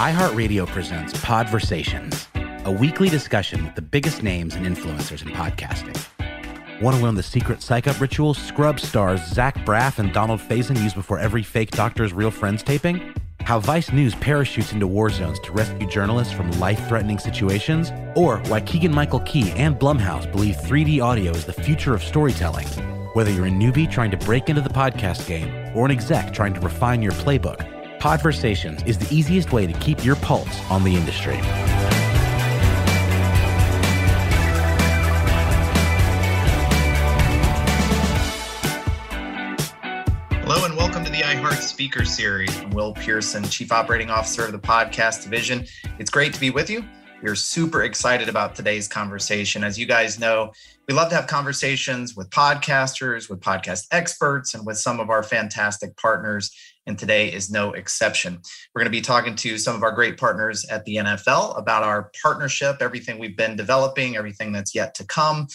iHeartRadio presents Podversations, a weekly discussion with the biggest names and influencers in podcasting. Want to learn the secret psych up rituals Scrubs stars Zach Braff and Donald Faison use before every fake Doctor's Real Friends taping? How Vice News parachutes into war zones to rescue journalists from life threatening situations? Or why Keegan Michael Key and Blumhouse believe 3D audio is the future of storytelling? Whether you're a newbie trying to break into the podcast game or an exec trying to refine your playbook, Podversations is the easiest way to keep your pulse on the industry. Hello and welcome to the iHeart Speaker Series. I'm Will Pearson, Chief Operating Officer of the Podcast Division. It's great to be with you. We're super excited about today's conversation. As you guys know, we love to have conversations with podcasters, with podcast experts, and with some of our fantastic partners. And today is no exception. We're going to be talking to some of our great partners at the NFL about our partnership, everything we've been developing, everything that's yet to come.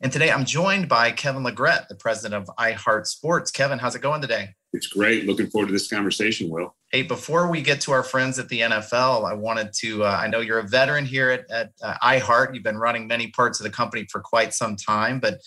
And today I'm joined by Kevin LeGrett, the president of iHeart Sports. Kevin, how's it going today? It's great. Looking forward to this conversation, Will. Hey, before we get to our friends at the NFL, I wanted to, uh, I know you're a veteran here at, at uh, iHeart. You've been running many parts of the company for quite some time, but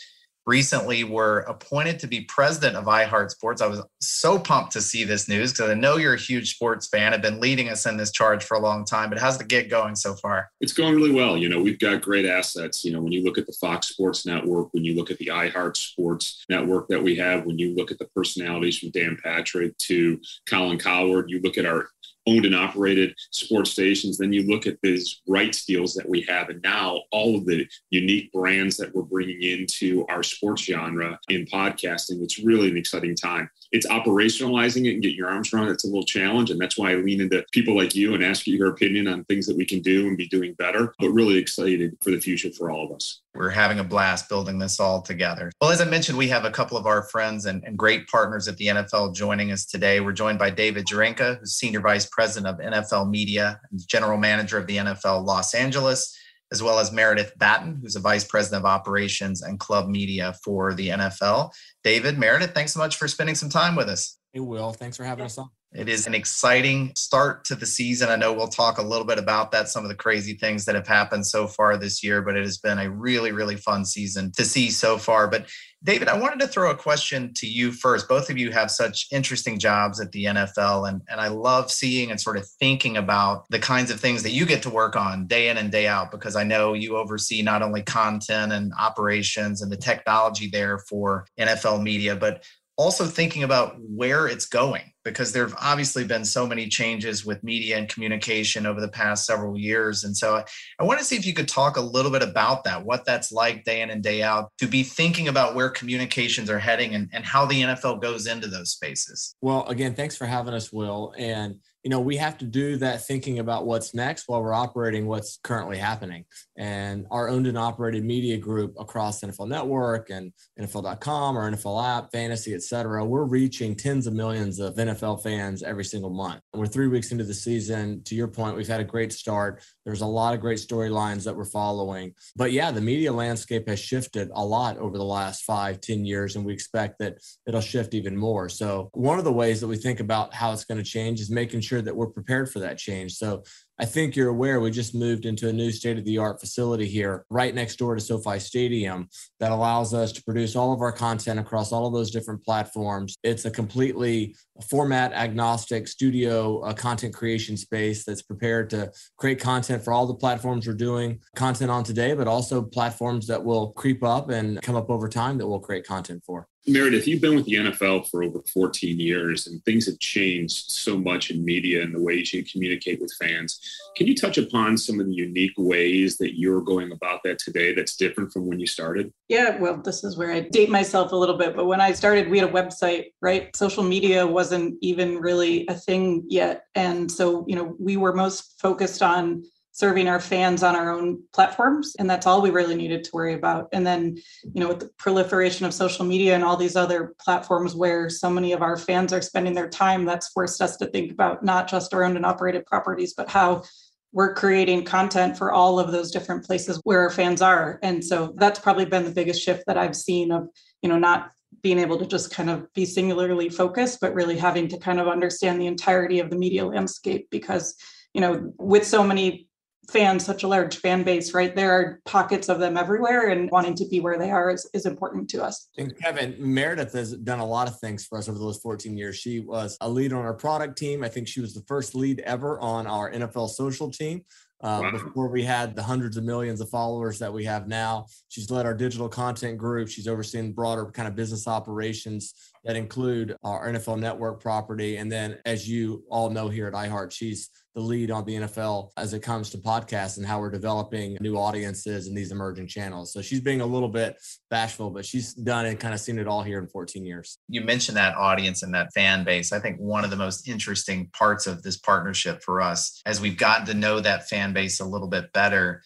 recently were appointed to be president of iHeart Sports. I was so pumped to see this news because I know you're a huge sports fan. I've been leading us in this charge for a long time, but how's the gig going so far? It's going really well. You know, we've got great assets. You know, when you look at the Fox Sports Network, when you look at the iHeart Sports Network that we have, when you look at the personalities from Dan Patrick to Colin Cowherd, you look at our owned and operated sports stations. Then you look at these rights deals that we have, and now all of the unique brands that we're bringing into our sports genre in podcasting. It's really an exciting time. It's operationalizing it and get your arms around it. It's a little challenge, and that's why I lean into people like you and ask you your opinion on things that we can do and be doing better. But really excited for the future for all of us. We're having a blast building this all together. Well, as I mentioned, we have a couple of our friends and, and great partners at the NFL joining us today. We're joined by David Jurenka, who's Senior Vice President of NFL Media and General Manager of the NFL Los Angeles, as well as Meredith Batten, who's a Vice President of Operations and Club Media for the NFL. David, Meredith, thanks so much for spending some time with us. Hey, Will. Thanks for having us on. It is an exciting start to the season. I know we'll talk a little bit about that, some of the crazy things that have happened so far this year, but it has been a really, really fun season to see so far. But David, I wanted to throw a question to you first. Both of you have such interesting jobs at the NFL, and, and I love seeing and sort of thinking about the kinds of things that you get to work on day in and day out, because I know you oversee not only content and operations and the technology there for NFL media, but also thinking about where it's going because there have obviously been so many changes with media and communication over the past several years. And so I want to see if you could talk a little bit about that, what that's like day in and day out, to be thinking about where communications are heading and, and how the NFL goes into those spaces. Well, again, thanks for having us, Will. And you know, we have to do that thinking about what's next while we're operating what's currently happening. And our owned and operated media group across NFL Network and NFL.com or NFL app, fantasy, et cetera, we're reaching tens of millions of NFL fans every single month. We're three weeks into the season. To your point, we've had a great start. There's a lot of great storylines that we're following. But yeah, the media landscape has shifted a lot over the last five, ten years, and we expect that it'll shift even more. So one of the ways that we think about how it's going to change is making sure sure that we're prepared for that change. So I think you're aware we just moved into a new state of the art facility here right next door to SoFi Stadium that allows us to produce all of our content across all of those different platforms. It's a completely format agnostic studio uh, content creation space that's prepared to create content for all the platforms we're doing content on today, but also platforms that will creep up and come up over time that we'll create content for. Meredith, you've been with the NFL for over 14 years, and things have changed so much in media and the ways you communicate with fans. Can you touch upon some of the unique ways that you're going about that today that's different from when you started? Yeah, well, this is where I date myself a little bit. But when I started, we had a website, right? Social media wasn't even really a thing yet. And so, you know, we were most focused on serving our fans on our own platforms and that's all we really needed to worry about. And then you know with the proliferation of social media and all these other platforms where so many of our fans are spending their time that's forced us to think about not just our owned and operated properties but how we're creating content for all of those different places where our fans are. And so that's probably been the biggest shift that i've seen of you know not being able to just kind of be singularly focused but really having to kind of understand the entirety of the media landscape because you know with so many fans, such a large fan base, right? There are pockets of them everywhere, and wanting to be where they are is, is important to us. And Kevin, Meredith has done a lot of things for us over those 14 years. She was a lead on our product team. I think she was the first lead ever on our NFL social team. Uh, wow. Before we had the hundreds of millions of followers that we have now, she's led our digital content group. She's overseen broader kind of business operations that include our NFL network property. And then, as you all know here at iHeart, she's the lead on the NFL as it comes to podcasts and how we're developing new audiences and these emerging channels. So she's being a little bit bashful, but she's done and kind of seen it all here in 14 years. You mentioned that audience and that fan base. I think one of the most interesting parts of this partnership for us, as we've gotten to know that fan base a little bit better,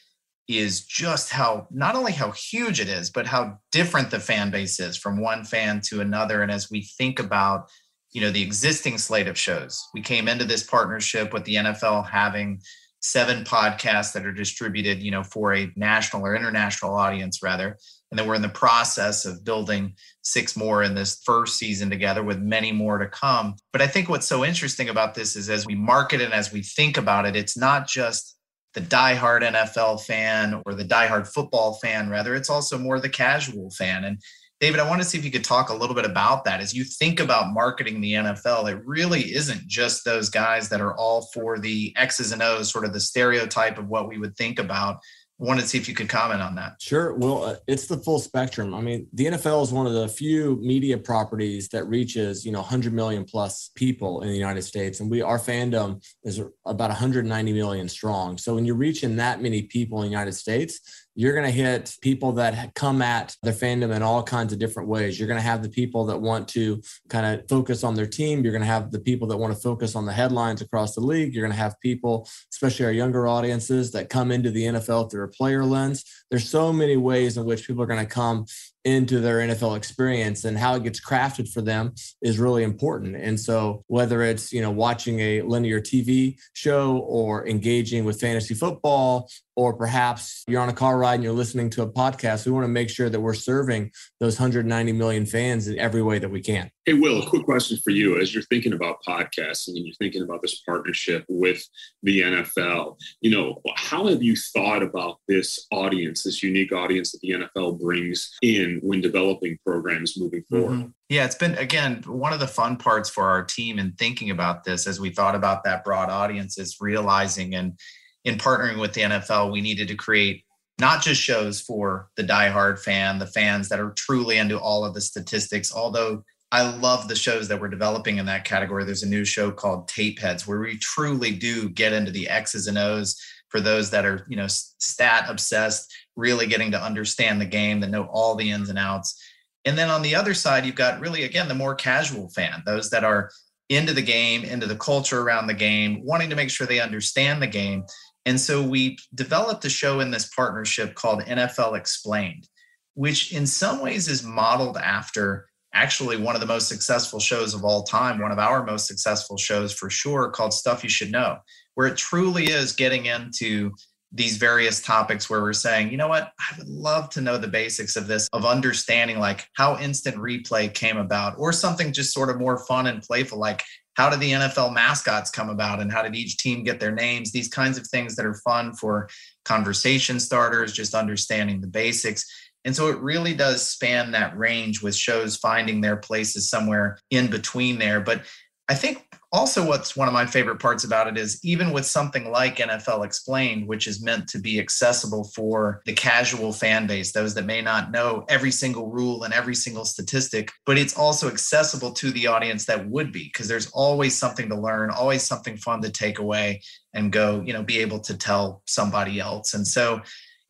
is just how not only how huge it is, but how different the fan base is from one fan to another. And as we think about you know the existing slate of shows we came into this partnership with the nfl having seven podcasts that are distributed you know for a national or international audience rather and then we're in the process of building six more in this first season together with many more to come but i think what's so interesting about this is as we market and as we think about it it's not just the diehard NFL fan or the diehard football fan, rather, it's also more the casual fan. And David, I want to see if you could talk a little bit about that. As you think about marketing the NFL, it really isn't just those guys that are all for the X's and O's, sort of the stereotype of what we would think about. Wanted to see if you could comment on that. Sure. Well, uh, it's the full spectrum. I mean, the NFL is one of the few media properties that reaches, you know, 100 million plus people in the United States. And we, our fandom is about 190 million strong. So when you're reaching that many people in the United States, you're going to hit people that come at their fandom in all kinds of different ways. You're going to have the people that want to kind of focus on their team. You're going to have the people that want to focus on the headlines across the league. You're going to have people, especially our younger audiences, that come into the NFL through a player lens. There's so many ways in which people are going to come into their NFL experience and how it gets crafted for them is really important. And so whether it's, you know, watching a linear TV show or engaging with fantasy football or perhaps you're on a car ride and you're listening to a podcast, we want to make sure that we're serving those 190 million fans in every way that we can. Hey, Will, a quick question for you. As you're thinking about podcasting and you're thinking about this partnership with the NFL, you know, how have you thought about this audience, this unique audience that the NFL brings in when developing programs moving forward? Mm-hmm. Yeah, it's been, again, one of the fun parts for our team in thinking about this as we thought about that broad audience is realizing and in partnering with the NFL, we needed to create not just shows for the diehard fan, the fans that are truly into all of the statistics, although I love the shows that we're developing in that category. There's a new show called Tape Heads where we truly do get into the X's and O's for those that are, you know, stat obsessed, really getting to understand the game, that know all the ins and outs. And then on the other side, you've got really, again, the more casual fan, those that are into the game, into the culture around the game, wanting to make sure they understand the game. And so we developed a show in this partnership called NFL Explained, which in some ways is modeled after actually one of the most successful shows of all time, one of our most successful shows for sure, called Stuff You Should Know, where it truly is getting into these various topics where we're saying, you know what, I would love to know the basics of this, of understanding like how instant replay came about, or something just sort of more fun and playful, like how did the NFL mascots come about and how did each team get their names? These kinds of things that are fun for conversation starters, just understanding the basics. And so it really does span that range with shows finding their places somewhere in between there. But I think also what's one of my favorite parts about it is even with something like NFL Explained, which is meant to be accessible for the casual fan base, those that may not know every single rule and every single statistic, but it's also accessible to the audience that would be, because there's always something to learn, always something fun to take away and go, you know, be able to tell somebody else. And so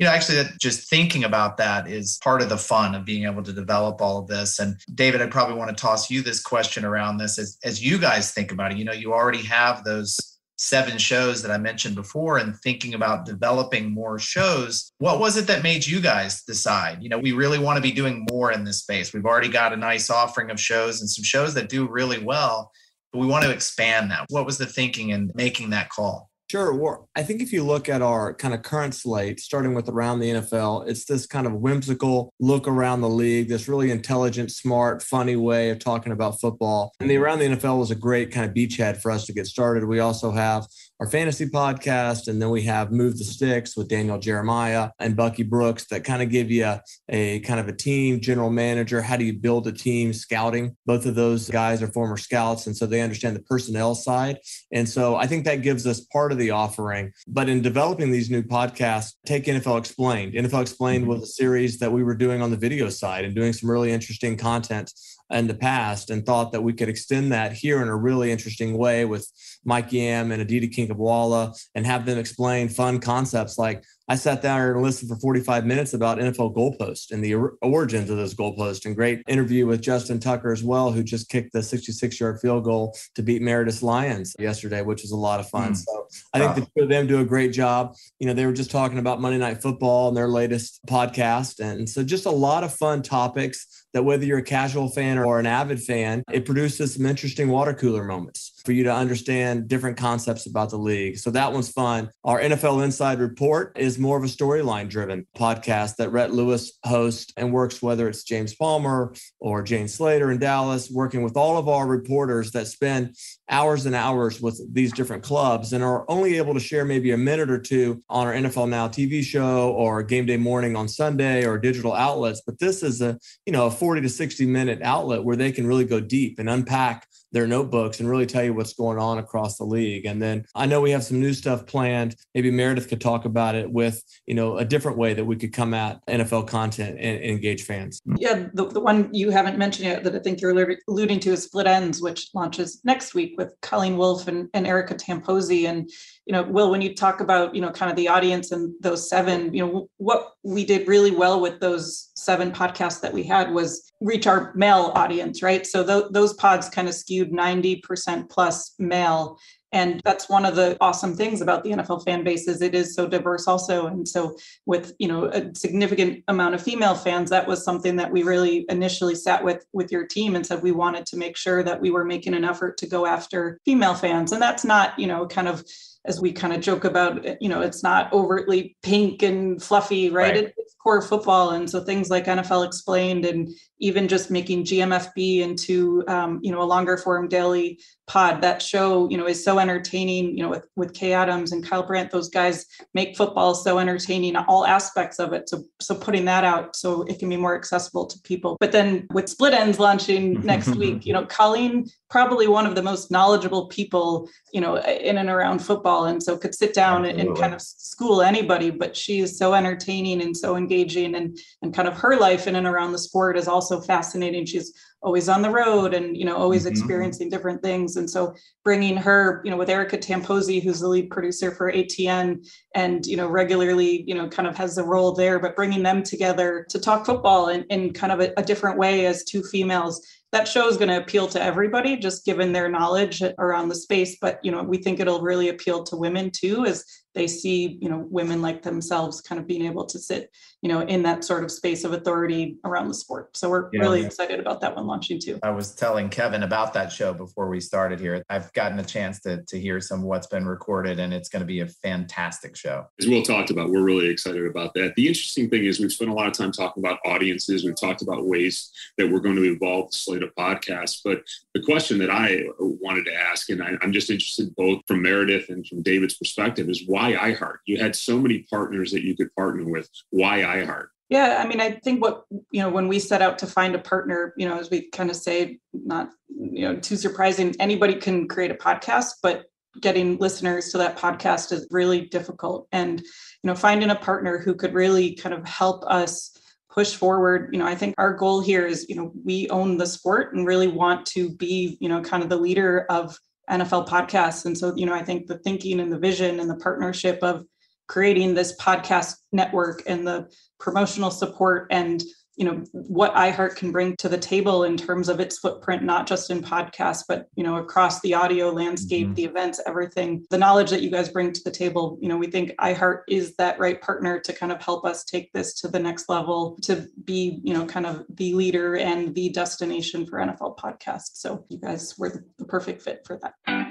you know, actually, just thinking about that is part of the fun of being able to develop all of this. And David, I probably want to toss you this question around this as, as you guys think about it. You know, you already have those seven shows that I mentioned before and thinking about developing more shows. What was it that made you guys decide? You know, we really want to be doing more in this space. We've already got a nice offering of shows and some shows that do really well, but we want to expand that. What was the thinking in making that call? Sure. Well, I think if you look at our kind of current slate, starting with around the NFL, it's this kind of whimsical look around the league, this really intelligent, smart, funny way of talking about football. And the around the NFL was a great kind of beachhead for us to get started. We also have our fantasy podcast. And then we have Move the Sticks with Daniel Jeremiah and Bucky Brooks that kind of give you a, a, kind of a team general manager. How do you build a team scouting? Both of those guys are former scouts. And so they understand the personnel side. And so I think that gives us part of the offering. But in developing these new podcasts, take NFL Explained. NFL Explained mm-hmm. was a series that we were doing on the video side and doing some really interesting content in the past and thought that we could extend that here in a really interesting way with Mike Yam and Aditi Kinkhabwala and have them explain fun concepts like I sat there and listened for 45 minutes about NFL goalpost and the origins of those goalposts and great interview with Justin Tucker as well, who just kicked the 66 yard field goal to beat Meredith Lions yesterday, which was a lot of fun. Mm. So I think the two of them do a great job. You know, they were just talking about Monday Night Football and their latest podcast. And so just a lot of fun topics that whether you're a casual fan or an avid fan, it produces some interesting water cooler moments for you to understand different concepts about the league. So that one's fun. Our NFL Inside Report is more of a storyline driven podcast that Rhett Lewis hosts and works, whether it's James Palmer or Jane Slater in Dallas, working with all of our reporters that spend hours and hours with these different clubs and are only able to share maybe a minute or two on our NFL Now TV show or game day morning on Sunday or digital outlets. But this is a, you know, a 40 to 60 minute outlet where they can really go deep and unpack their notebooks and really tell you what's going on across the league. And then I know we have some new stuff planned. Maybe Meredith could talk about it with, you know, a different way that we could come at NFL content and, and engage fans. Yeah, the, the one you haven't mentioned yet that I think you're alluding to is Split Ends, which launches next week with Colleen Wolfe and, and Erica Tamposi. And you know, Will, when you talk about, you know, kind of the audience and those seven, you know, what we did really well with those seven podcasts that we had was reach our male audience, right? So th- those pods kind of skewed 90% plus male. And that's one of the awesome things about the NFL fan base is it is so diverse also. And so with, you know, a significant amount of female fans, that was something that we really initially sat with with your team and said we wanted to make sure that we were making an effort to go after female fans. And that's not, you know, kind of as we kind of joke about, eh, you know, it's not overtly pink and fluffy, right? right. it's core football. And so things like NFL Explained and even just making GMFB into, um, you know, a longer form daily pod. That show, you know, is so entertaining, you know, with, with Kay Adams and Kyle Brandt, those guys make football so entertaining, all aspects of it. So, so putting that out so it can be more accessible to people. But then with Split Ends launching next week, you know, Colleen, probably one of the most knowledgeable people, you know, in and around football. And so could sit down and, and kind of school anybody, but she is so entertaining and so engaging and, and kind of her life in and around the sport is also fascinating. She's always on the road and you know always mm-hmm. experiencing different things and so bringing her you know with erica tamposi who's the lead producer for atn and you know regularly you know kind of has the role there but bringing them together to talk football in, in kind of a, a different way as two females that show is going to appeal to everybody just given their knowledge around the space but you know we think it'll really appeal to women too as they see you know women like themselves kind of being able to sit you know in that sort of space of authority around the sport. So we're yeah, really excited about that one launching too. I was telling kevin about that show before we started here. I've gotten a chance to, to hear some of what's been recorded and it's going to be a fantastic show. As will talked about we're really excited about that. The interesting thing is we've spent a lot of time talking about audiences. We've talked about ways that we're going to evolve the slate of podcasts. But the question that i wanted to ask and I, i'm just interested both from meredith and from david's perspective is why why iHeart? You had so many partners that you could partner with. Why iHeart? Yeah, I mean, I think what you know when we set out to find a partner, you know, as we kind of say, not you know too surprising. Anybody can create a podcast, but getting listeners to that podcast is really difficult. And you know, finding a partner who could really kind of help us push forward you know i think our goal here is you know we own the sport and really want to be you know kind of the leader of NFL podcasts. And so, you know, I think the thinking and the vision and the partnership of creating this podcast network and the promotional support and you know what iHeart can bring to the table in terms of its footprint, not just in podcasts, but you know across the audio landscape, mm-hmm. the events, everything. The knowledge that you guys bring to the table, you know, we think iHeart is that right partner to kind of help us take this to the next level, to be you know kind of the leader and the destination for NFL podcasts. So you guys were the, the perfect fit for that.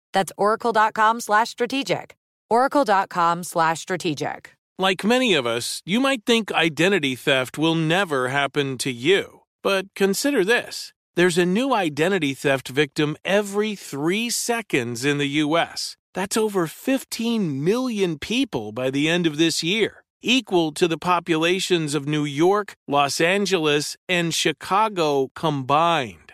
That's oracle.com slash strategic. Oracle.com slash strategic. Like many of us, you might think identity theft will never happen to you. But consider this there's a new identity theft victim every three seconds in the U.S. That's over 15 million people by the end of this year, equal to the populations of New York, Los Angeles, and Chicago combined.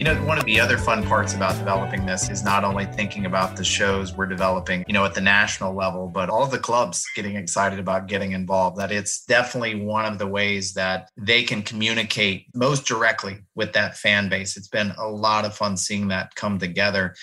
You know, one of the other fun parts about developing this is not only thinking about the shows we're developing, you know, at the national level, but all the clubs getting excited about getting involved. That it's definitely one of the ways that they can communicate most directly with that fan base. It's been a lot of fun seeing that come together.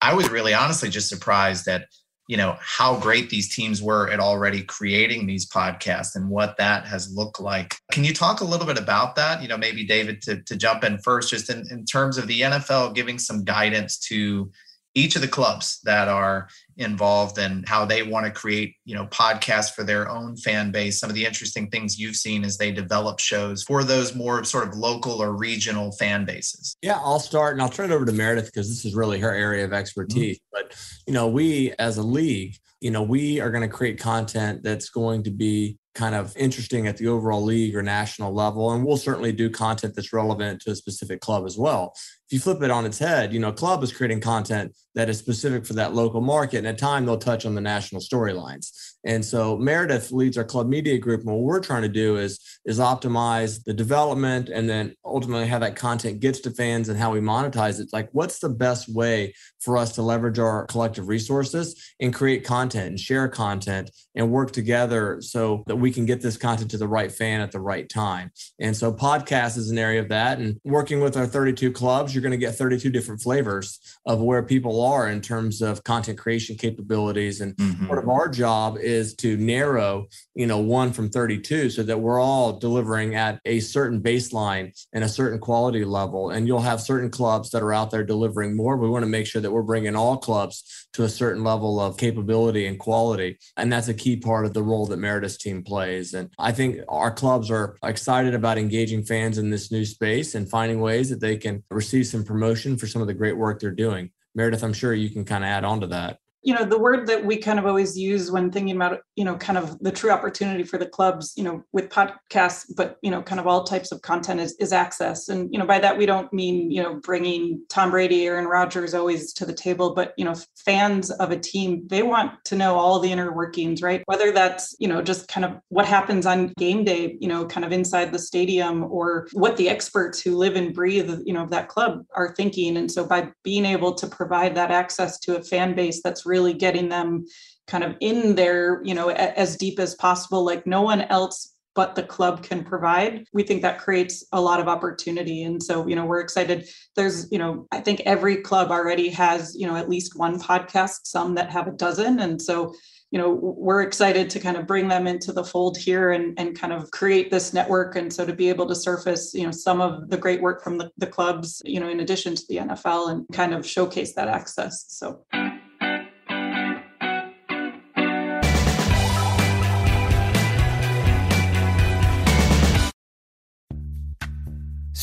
I was really honestly just surprised that you know how great these teams were at already creating these podcasts and what that has looked like. Can you talk a little bit about that? You know maybe david to, to jump in first just in, in terms of the nfl giving some guidance to each of the clubs that are involved and how they want to create you know podcasts for their own fan base. Some of the interesting things you've seen as they develop shows for those more sort of local or regional fan bases. Yeah i'll start and i'll turn it over to meredith because this is really her area of expertise. Mm-hmm. but you know we as a league you know we are going to create content that's going to be kind of interesting at the overall league or national level. And we'll certainly do content that's relevant to a specific club as well if you flip it on its head, you know, club is creating content that is specific for that local market. And at time they'll touch on the national storylines. And so Meredith leads our club media group. And what we're trying to do is, is optimize the development and then ultimately how that content gets to fans and how we monetize it. Like what's the best way for us to leverage our collective resources and create content and share content and work together so that we can get this content to the right fan at the right time. And so podcast is an area of that. And working with our 32 clubs, you're going to get 32 different flavors of where people are in terms of content creation capabilities. And mm-hmm. part of our job is to narrow, you know, one from 32 so that we're all delivering at a certain baseline and a certain quality level. And you'll have certain clubs that are out there delivering more. We want to make sure that we're bringing all clubs to a certain level of capability and quality. And that's a key part of the role that Meredith's team plays. And I think our clubs are excited about engaging fans in this new space and finding ways that they can receive some promotion for some of the great work they're doing. Meredith, I'm sure you can kind of add on to that you know the word that we kind of always use when thinking about you know kind of the true opportunity for the clubs you know with podcasts but you know kind of all types of content is, is access and you know by that we don't mean you know bringing tom brady or aaron rodgers always to the table but you know fans of a team they want to know all the inner workings right whether that's you know just kind of what happens on game day you know kind of inside the stadium or what the experts who live and breathe you know of that club are thinking and so by being able to provide that access to a fan base that's really getting them kind of in there, you know, as deep as possible, like no one else but the club can provide. We think that creates a lot of opportunity. And so you know we're excited. There's you know i think every club already has you know at least one podcast some that have a dozen. And so you know we're excited to kind of bring them into the fold here and, and kind of create this network. And so to be able to surface you know some of the great work from the, the clubs you know in addition to the nfl and kind of showcase that access. So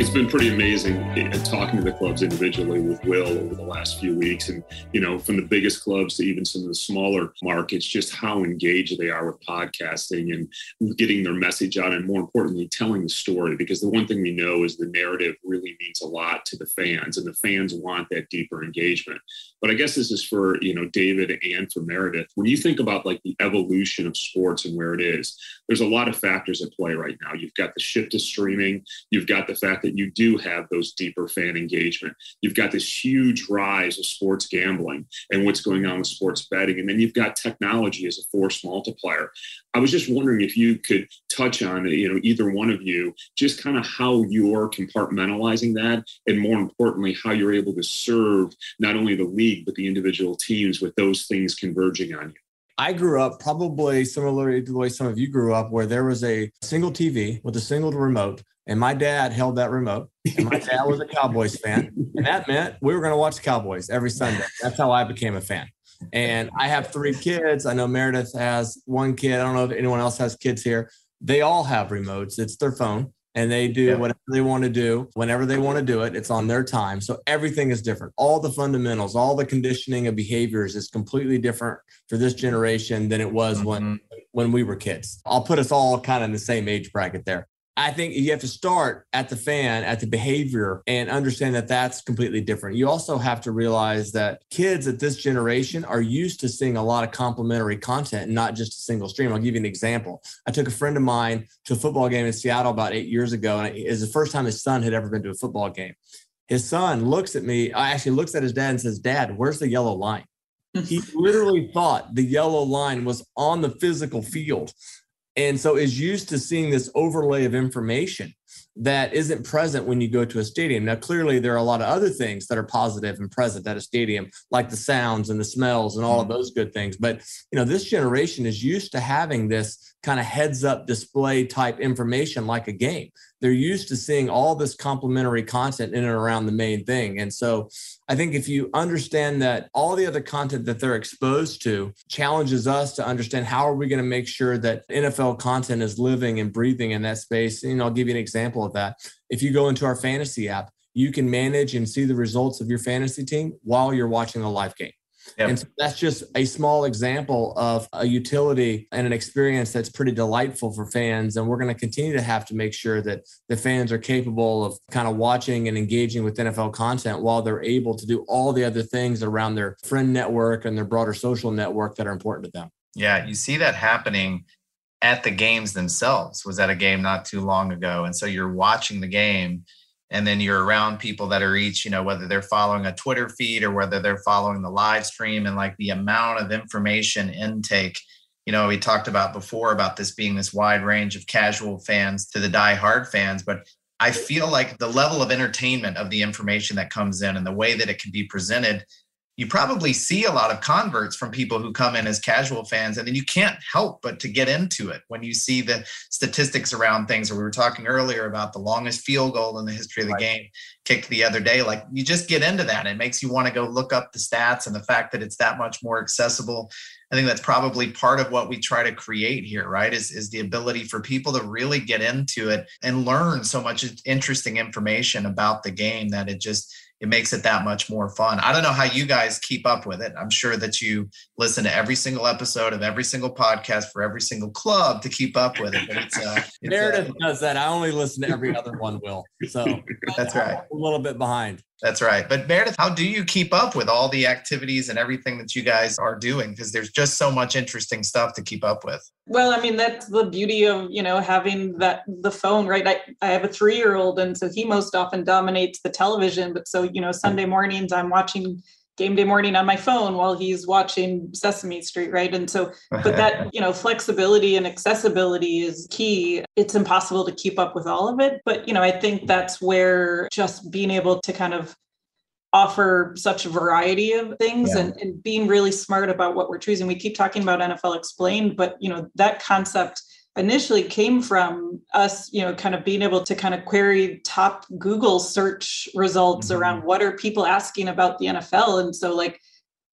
it's been pretty amazing eh, talking to the clubs individually with Will over the last few weeks. And, you know, from the biggest clubs to even some of the smaller markets, just how engaged they are with podcasting and getting their message out. And more importantly, telling the story. Because the one thing we know is the narrative really means a lot to the fans, and the fans want that deeper engagement. But I guess this is for, you know, David and for Meredith. When you think about like the evolution of sports and where it is, there's a lot of factors at play right now. You've got the shift to streaming, you've got the fact that you do have those deeper fan engagement. You've got this huge rise of sports gambling and what's going on with sports betting. And then you've got technology as a force multiplier. I was just wondering if you could touch on, you know, either one of you, just kind of how you're compartmentalizing that, and more importantly, how you're able to serve not only the league but the individual teams with those things converging on you. I grew up probably similarly to the way some of you grew up, where there was a single TV with a single remote, and my dad held that remote. And my dad was a Cowboys fan, and that meant we were going to watch Cowboys every Sunday. That's how I became a fan. And I have three kids. I know Meredith has one kid. I don't know if anyone else has kids here. They all have remotes. It's their phone and they do yeah. whatever they want to do whenever they want to do it. It's on their time. So everything is different. All the fundamentals, all the conditioning of behaviors is completely different for this generation than it was mm-hmm. when when we were kids. I'll put us all kind of in the same age bracket there. I think you have to start at the fan, at the behavior, and understand that that's completely different. You also have to realize that kids at this generation are used to seeing a lot of complementary content and not just a single stream. I'll give you an example. I took a friend of mine to a football game in Seattle about eight years ago, and it was the first time his son had ever been to a football game. His son looks at me, actually looks at his dad and says, Dad, where's the yellow line? he literally thought the yellow line was on the physical field and so is used to seeing this overlay of information that isn't present when you go to a stadium. Now, clearly, there are a lot of other things that are positive and present at a stadium, like the sounds and the smells and all of mm-hmm. those good things. But you know, this generation is used to having this kind of heads up display type information like a game. They're used to seeing all this complementary content in and around the main thing. And so I think if you understand that all the other content that they're exposed to challenges us to understand how are we going to make sure that NFL content is living and breathing in that space. And I'll give you an example of that. If you go into our fantasy app, you can manage and see the results of your fantasy team while you're watching a live game. Yep. And so that's just a small example of a utility and an experience that's pretty delightful for fans. And we're going to continue to have to make sure that the fans are capable of kind of watching and engaging with NFL content while they're able to do all the other things around their friend network and their broader social network that are important to them. Yeah, you see that happening at the games themselves. Was at a game not too long ago. And so you're watching the game and then you're around people that are each you know whether they're following a twitter feed or whether they're following the live stream and like the amount of information intake. You know, we talked about before about this being this wide range of casual fans to the die-hard fans, but I feel like the level of entertainment of the information that comes in and the way that it can be presented you probably see a lot of converts from people who come in as casual fans and then you can't help but to get into it when you see the statistics around things. Or we were talking earlier about the longest field goal in the history of the right. game kicked the other day. Like you just get into that it makes you want to go look up the stats and the fact that it's that much more accessible. I think that's probably part of what we try to create here right is, is the ability for people to really get into it and learn so much interesting information about the game that it just it makes it that much more fun. I don't know how you guys keep up with it. I'm sure that you listen to every single episode of every single podcast for every single club to keep up with it. But it's, uh, it's Meredith uh, does that. I only listen to every other one, Will. So that's right. a little bit behind. That's right. But Meredith, how do you keep up with all the activities and everything that you guys are doing? Because there's just so much interesting stuff to keep up with. Well, I mean, that's the beauty of, you know, having that the phone, right? I, I have a three year old, and so he most often dominates the television. But so, you know, Sunday mornings I'm watching game day morning on my phone while he's watching Sesame Street, right? And so, but that, you know, flexibility and accessibility is key. It's impossible to keep up with all of it. But, you know, I think that's where just being able to kind of offer such a variety of things yeah. and, and being really smart about what we're choosing. We keep talking about NFL explained, but, you know, that concept initially came from us you know kind of being able to kind of query top google search results mm-hmm. around what are people asking about the nfl and so like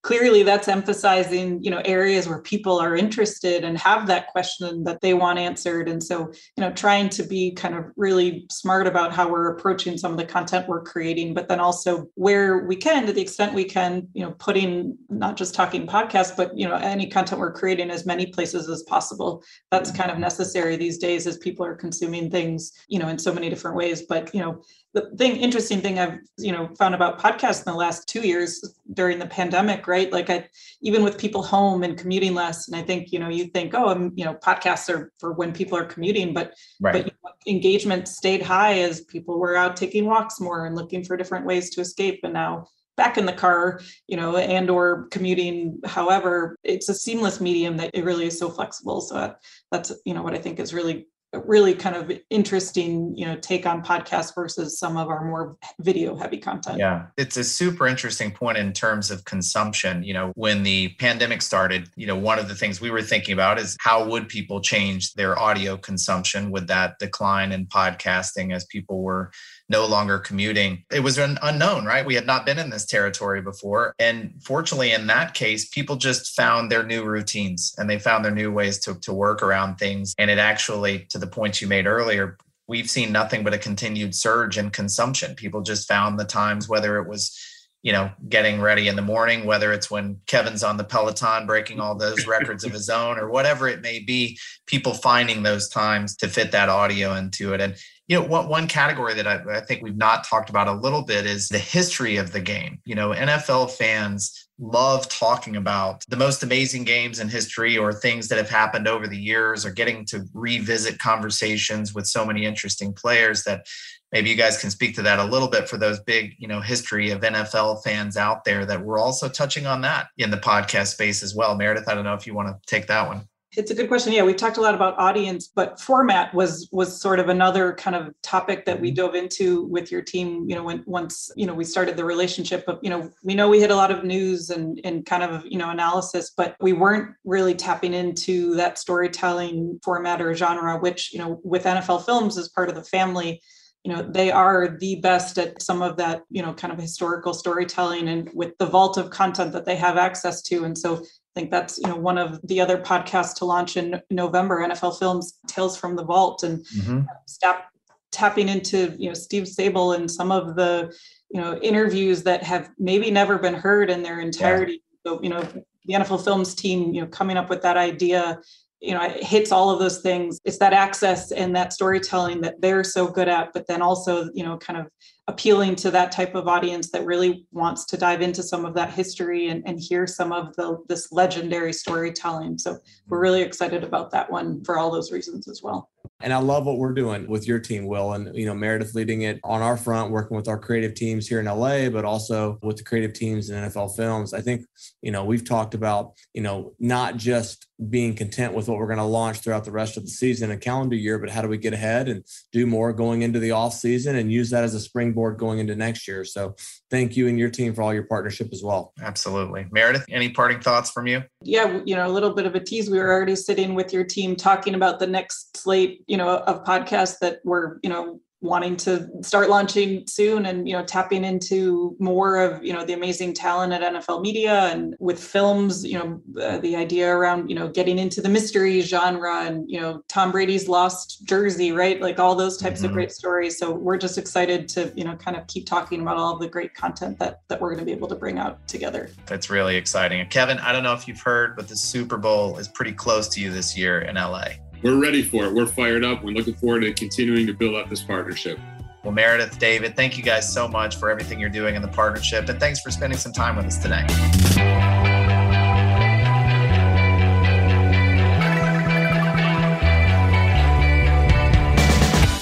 clearly that's emphasizing you know areas where people are interested and have that question that they want answered. And so you know trying to be kind of really smart about how we're approaching some of the content we're creating but then also where we can to the extent we can you know putting not just talking podcasts but you know any content we're creating as many places as possible. That's mm-hmm. kind of necessary these days as people are consuming things you know in so many different ways. But you know the thing interesting thing i've you know found about podcasts in the last two years during the pandemic right? Like i even with people home and commuting less and i think you know you think oh I'm, you know podcasts are for when people are commuting but right. but you know, engagement stayed high as people were out taking walks more and looking for different ways to escape. And now back in the car you know and or commuting however it's a seamless medium that it really is so flexible. So that, that's you know what i think is really really kind of interesting you know take on podcast versus some of our more video heavy content. Yeah. It's a super interesting point in terms of consumption. You know when the pandemic started you know one of the things we were thinking about is how would people change their audio consumption? With that decline in podcasting as people were no longer commuting. It was an unknown, right? We had not been in this territory before. And fortunately, in that case, people just found their new routines and they found their new ways to, to work around things. And it actually, to the point you made earlier, we've seen nothing but a continued surge in consumption. People just found the times, whether it was you know, getting ready in the morning, whether it's when Kevin's on the Peloton breaking all those records of his own or whatever it may be, people finding those times to fit that audio into it. And, you know, one, one category that I, I think we've not talked about a little bit is the history of the game. You know, NFL fans love talking about the most amazing games in history or things that have happened over the years or getting to revisit conversations with so many interesting players that maybe you guys can speak to that a little bit for those big you know history of nfl fans out there that we're also touching on that in the podcast space as well meredith i don't know if you want to take that one it's a good question. Yeah, we've talked a lot about audience, but format was was sort of another kind of topic that we mm-hmm. dove into with your team. You know, when once you know we started the relationship. But you know, we know we hit a lot of news and and kind of you know analysis, but we weren't really tapping into that storytelling format or genre, which you know with NFL Films as part of the family you know they are the best at some of that you know kind of historical storytelling and with the vault of content that they have access to and so I think that's you know one of the other podcasts to launch in November. NFL Films Tales from the Vault and mm-hmm. stop tapping into you know Steve Sabol and some of the you know interviews that have maybe never been heard in their entirety. Yeah. So you know the NFL Films team you know coming up with that idea you know it hits all of those things it's that access and that storytelling that they're so good at but then also you know kind of appealing to that type of audience that really wants to dive into some of that history and, and hear some of the this legendary storytelling. So we're really excited about that one for all those reasons as well. And I love what we're doing with your team, Will, and you know Meredith leading it on our front, working with our creative teams here in LA, but also with the creative teams in NFL Films. I think you know we've talked about you know not just being content with what we're going to launch throughout the rest of the season and calendar year, but how do we get ahead and do more going into the off season and use that as a springboard going into next year? So thank you and your team for all your partnership as well. Absolutely. Meredith, any parting thoughts from you? Yeah, you know, a little bit of a tease. We were already sitting with your team talking about the next slate, you know, of podcasts that we're, you know, wanting to start launching soon and you know tapping into more of you know the amazing talent at NFL media and with films you know uh, the idea around you know getting into the mystery genre and you know Tom Brady's lost jersey right? Like all those types mm-hmm. of great stories. So we're just excited to you know kind of keep talking about all the great content that that we're going to be able to bring out together. That's really exciting. And Kevin I don't know if you've heard but the Super Bowl is pretty close to you this year in LA we're ready for it. We're fired up. We're looking forward to continuing to build up this partnership. Well, Meredith, David, thank you guys so much for everything you're doing in the partnership. And thanks for spending some time with us today.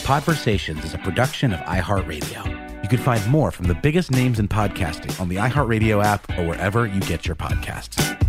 Podversations is a production of iHeartRadio. You can find more from the biggest names in podcasting on the iHeartRadio app or wherever you get your podcasts.